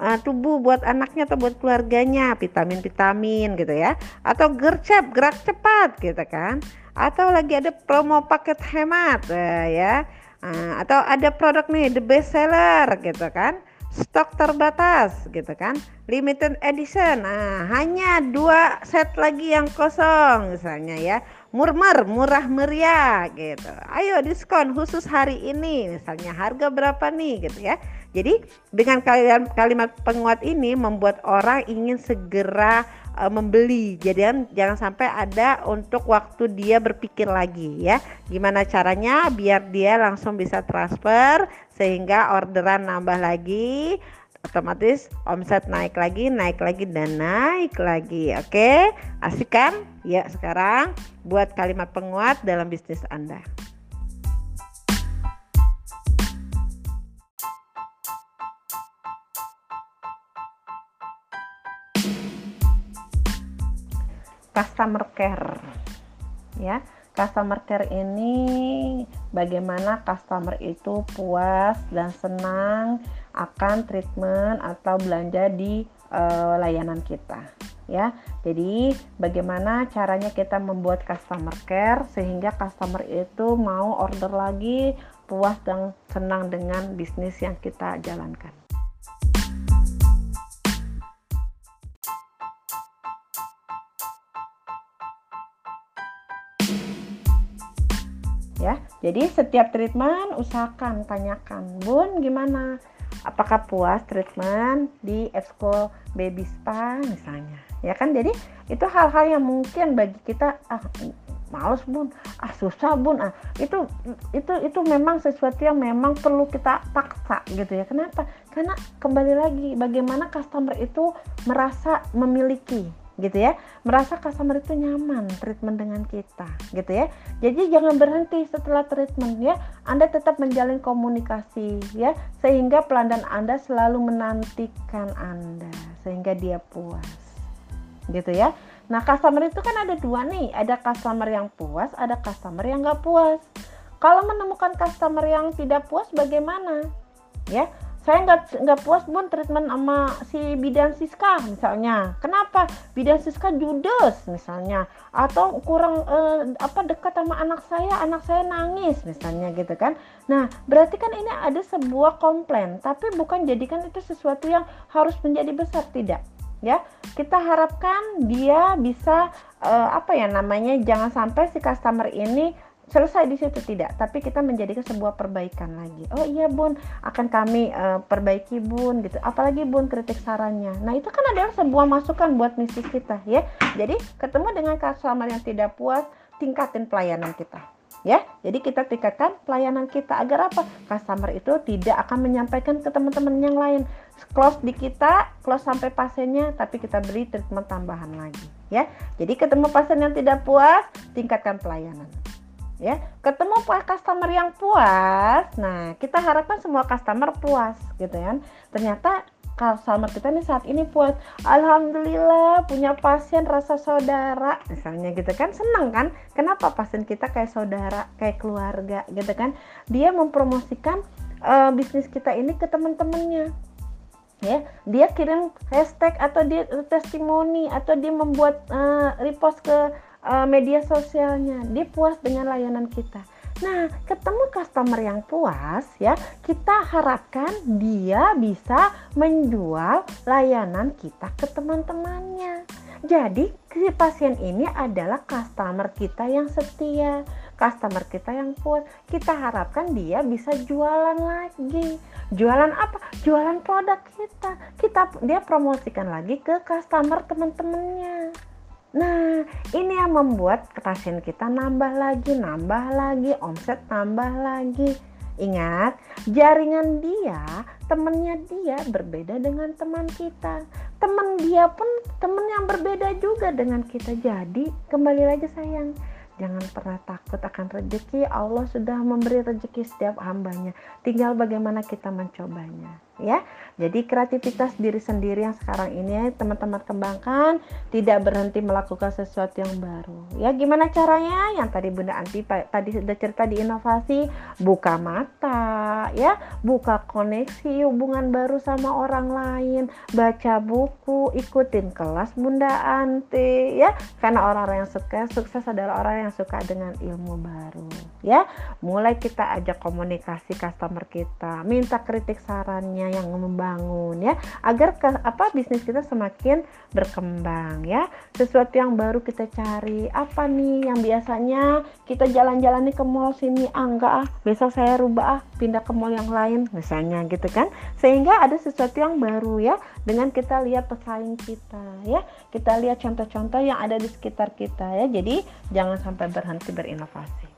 uh, tubuh buat anaknya atau buat keluarganya. Vitamin-vitamin gitu ya. Atau gercep gerak cepat gitu kan atau lagi ada promo paket hemat uh, ya. Nah, atau ada produk nih the best seller gitu kan. Stok terbatas gitu kan. Limited edition. Nah hanya dua set lagi yang kosong misalnya ya. Murmur murah meriah gitu. Ayo diskon khusus hari ini misalnya. Harga berapa nih gitu ya jadi dengan kalimat, penguat ini membuat orang ingin segera uh, membeli. Jadi jangan sampai ada untuk waktu dia berpikir lagi ya. Gimana caranya biar dia langsung bisa transfer sehingga orderan nambah lagi otomatis omset naik lagi, naik lagi dan naik lagi. Oke, asik kan? Ya, sekarang buat kalimat penguat dalam bisnis Anda. Customer care ya customer care ini bagaimana customer itu puas dan senang akan treatment atau belanja di uh, layanan kita ya. Jadi bagaimana caranya kita membuat customer care sehingga customer itu mau order lagi puas dan senang dengan bisnis yang kita jalankan. Ya. Jadi setiap treatment usahakan tanyakan, "Bun, gimana? Apakah puas treatment di Exco Baby Spa misalnya?" Ya kan? Jadi itu hal-hal yang mungkin bagi kita ah males bun ah susah bun ah itu itu itu memang sesuatu yang memang perlu kita paksa gitu ya kenapa karena kembali lagi bagaimana customer itu merasa memiliki gitu ya merasa customer itu nyaman treatment dengan kita gitu ya. Jadi jangan berhenti setelah treatment ya Anda tetap menjalin komunikasi ya sehingga pelanggan Anda selalu menantikan Anda sehingga dia puas gitu ya. Nah customer itu kan ada dua nih ada customer yang puas ada customer yang nggak puas. Kalau menemukan customer yang tidak puas bagaimana? Ya saya nggak nggak puas bun treatment sama si bidan Siska misalnya. Kenapa? Bidan Siska judes misalnya. Atau kurang eh, apa dekat sama anak saya anak saya nangis misalnya gitu kan. Nah berarti kan ini ada sebuah komplain tapi bukan jadikan itu sesuatu yang harus menjadi besar tidak ya. Kita harapkan dia bisa eh, apa ya namanya jangan sampai si customer ini selesai di situ? Tidak tapi kita menjadikan sebuah perbaikan lagi. Oh iya bun akan kami uh, perbaiki bun gitu. Apalagi bun kritik sarannya. Nah itu kan adalah sebuah masukan buat misi kita ya. Jadi ketemu dengan customer yang tidak puas tingkatin pelayanan kita ya. Jadi kita tingkatkan pelayanan kita agar apa? Customer itu tidak akan menyampaikan ke teman-teman yang lain. Close di kita close sampai pasiennya tapi kita beri treatment tambahan lagi ya. Jadi ketemu pasien yang tidak puas tingkatkan pelayanan ya. Ketemu customer yang puas. Nah kita harapkan semua customer puas gitu kan. Ternyata customer kita nih saat ini puas. Alhamdulillah punya pasien rasa saudara misalnya gitu kan. Senang kan? Kenapa pasien kita kayak saudara kayak keluarga gitu kan? Dia mempromosikan uh, bisnis kita ini ke teman-temannya ya. Dia kirim hashtag atau dia testimoni atau dia membuat uh, repost ke uh, media sosialnya, dia puas dengan layanan kita. Nah, ketemu customer yang puas ya, kita harapkan dia bisa menjual layanan kita ke teman-temannya. Jadi, si pasien ini adalah customer kita yang setia, customer kita yang puas. Kita harapkan dia bisa jualan lagi. Jualan apa? Jualan produk kita. Kita dia promosikan lagi ke customer teman-temannya. Nah, ini yang membuat pasien kita nambah lagi, nambah lagi, omset nambah lagi. Ingat, jaringan dia, temennya dia berbeda dengan teman kita. Teman dia pun teman yang berbeda juga dengan kita. Jadi, kembali lagi sayang, Jangan pernah takut akan rezeki. Allah sudah memberi rezeki setiap hambanya. Tinggal bagaimana kita mencobanya ya. Jadi kreativitas diri sendiri yang sekarang ini teman-teman kembangkan, tidak berhenti melakukan sesuatu yang baru. Ya, gimana caranya? Yang tadi Bunda Anti tadi sudah cerita di inovasi, buka mata, ya, buka koneksi hubungan baru sama orang lain, baca buku, ikutin kelas Bunda Anti, ya. Karena orang-orang yang suka sukses adalah orang yang suka dengan ilmu baru, ya. Mulai kita ajak komunikasi customer kita, minta kritik sarannya yang membangun ya agar ke, apa bisnis kita semakin berkembang ya. Sesuatu yang baru kita cari apa nih yang biasanya kita jalan-jalan ke mall sini ah enggak ah besok saya rubah ah pindah ke mall yang lain misalnya gitu kan. Sehingga ada sesuatu yang baru ya dengan kita lihat pesaing kita ya. Kita lihat contoh-contoh yang ada di sekitar kita ya. Jadi jangan sampai berhenti berinovasi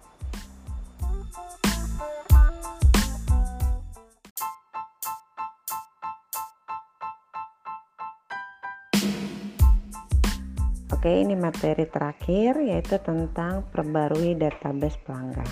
Oke, ini materi terakhir yaitu tentang perbarui database pelanggan.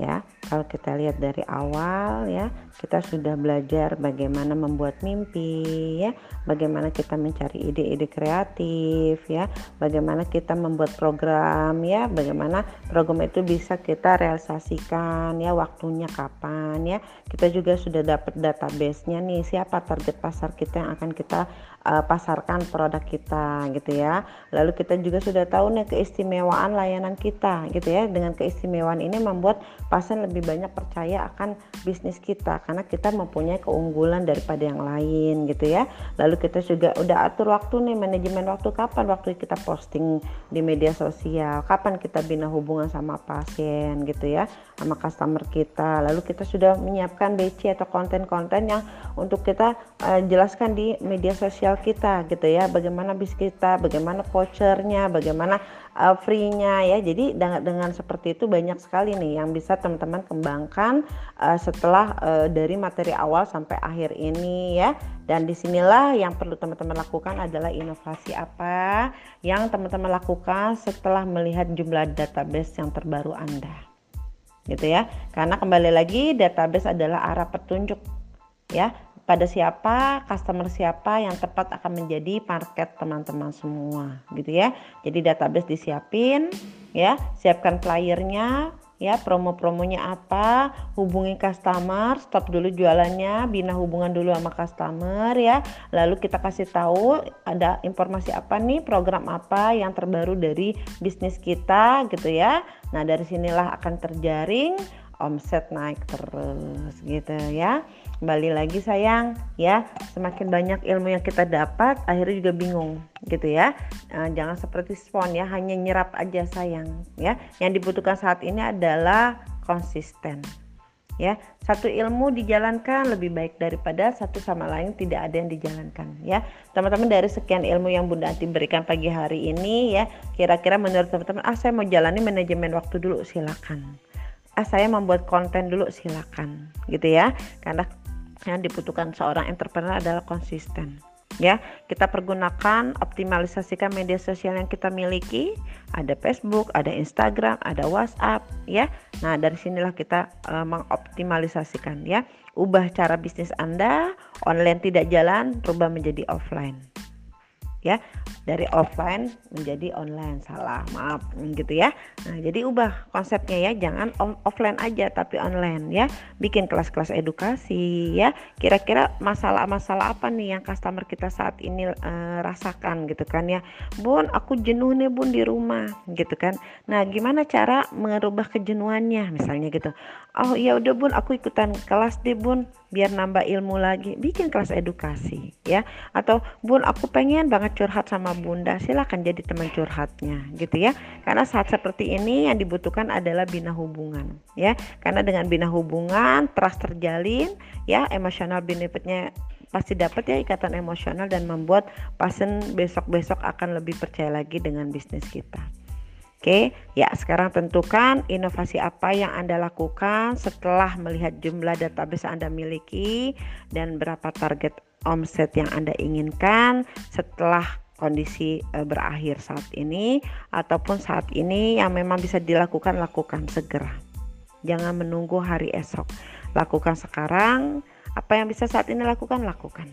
Ya, kalau kita lihat dari awal ya, kita sudah belajar bagaimana membuat mimpi ya, bagaimana kita mencari ide-ide kreatif ya, bagaimana kita membuat program ya, bagaimana program itu bisa kita realisasikan ya, waktunya kapan ya. Kita juga sudah dapat database-nya nih, siapa target pasar kita yang akan kita uh, pasarkan produk kita gitu ya. Lalu kita juga sudah tahu nih keistimewaan layanan kita gitu ya. Dengan keistimewaan ini membuat pasien lebih banyak percaya akan bisnis kita karena kita mempunyai keunggulan daripada yang lain gitu ya. Lalu kita juga udah atur waktu nih manajemen waktu kapan waktu kita posting di media sosial, kapan kita bina hubungan sama pasien gitu ya, sama customer kita. Lalu kita sudah menyiapkan BC atau konten-konten yang untuk kita uh, jelaskan di media sosial kita gitu ya. Bagaimana bis kita bagaimana vouchernya bagaimana uh, free-nya ya. Jadi dengan, dengan seperti itu banyak sekali nih yang bisa teman-teman kembangkan uh, setelah uh, dari materi awal sampai akhir ini ya. Dan di sinilah yang perlu teman-teman lakukan adalah inovasi apa yang teman-teman lakukan setelah melihat jumlah database yang terbaru Anda gitu ya. Karena kembali lagi database adalah arah petunjuk ya. Pada siapa, customer siapa yang tepat akan menjadi market teman-teman semua gitu ya. Jadi database disiapin ya, siapkan flyernya ya, promo-promonya apa, hubungi customer, stop dulu jualannya, bina hubungan dulu sama customer ya. Lalu kita kasih tahu ada informasi apa nih, program apa yang terbaru dari bisnis kita gitu ya. Nah, dari sinilah akan terjaring omset naik terus gitu ya kembali lagi sayang. Ya semakin banyak ilmu yang kita dapat akhirnya juga bingung gitu ya. Nah, jangan seperti spon ya hanya nyerap aja sayang ya. Yang dibutuhkan saat ini adalah konsisten ya. Satu ilmu dijalankan lebih baik daripada satu sama lain tidak ada yang dijalankan ya. Teman-teman dari sekian ilmu yang Bunda Anti berikan pagi hari ini ya kira-kira menurut teman-teman ah saya mau jalani manajemen waktu dulu silakan. Ah saya membuat konten dulu silakan gitu ya. Karena yang dibutuhkan seorang entrepreneur adalah konsisten ya. Kita pergunakan optimalisasikan media sosial yang kita miliki. Ada Facebook ada Instagram ada WhatsApp ya. Nah dari sinilah kita uh, mengoptimalisasikan ya. Ubah cara bisnis Anda online tidak jalan rubah menjadi offline ya dari offline menjadi online. Salah maaf gitu ya. Nah jadi ubah konsepnya ya jangan offline aja tapi online ya. Bikin kelas-kelas edukasi ya. Kira-kira masalah-masalah apa nih yang customer kita saat ini uh, rasakan gitu kan ya. Bun aku jenuh nih bun di rumah gitu kan. Nah gimana cara merubah kejenuhannya misalnya gitu. Oh ya udah bun aku ikutan kelas deh bun biar nambah ilmu lagi. Bikin kelas edukasi ya. Atau bun aku pengen banget curhat sama bunda silahkan jadi teman curhatnya gitu ya. Karena saat seperti ini yang dibutuhkan adalah bina hubungan ya. Karena dengan bina hubungan trust terjalin ya emosional benefitnya pasti dapat ya ikatan emosional dan membuat pasien besok-besok akan lebih percaya lagi dengan bisnis kita. Oke, ya sekarang tentukan inovasi apa yang Anda lakukan setelah melihat jumlah database Anda miliki dan berapa target omset yang Anda inginkan setelah kondisi uh, berakhir saat ini ataupun saat ini yang memang bisa dilakukan lakukan segera. Jangan menunggu hari esok. Lakukan sekarang, apa yang bisa saat ini lakukan lakukan.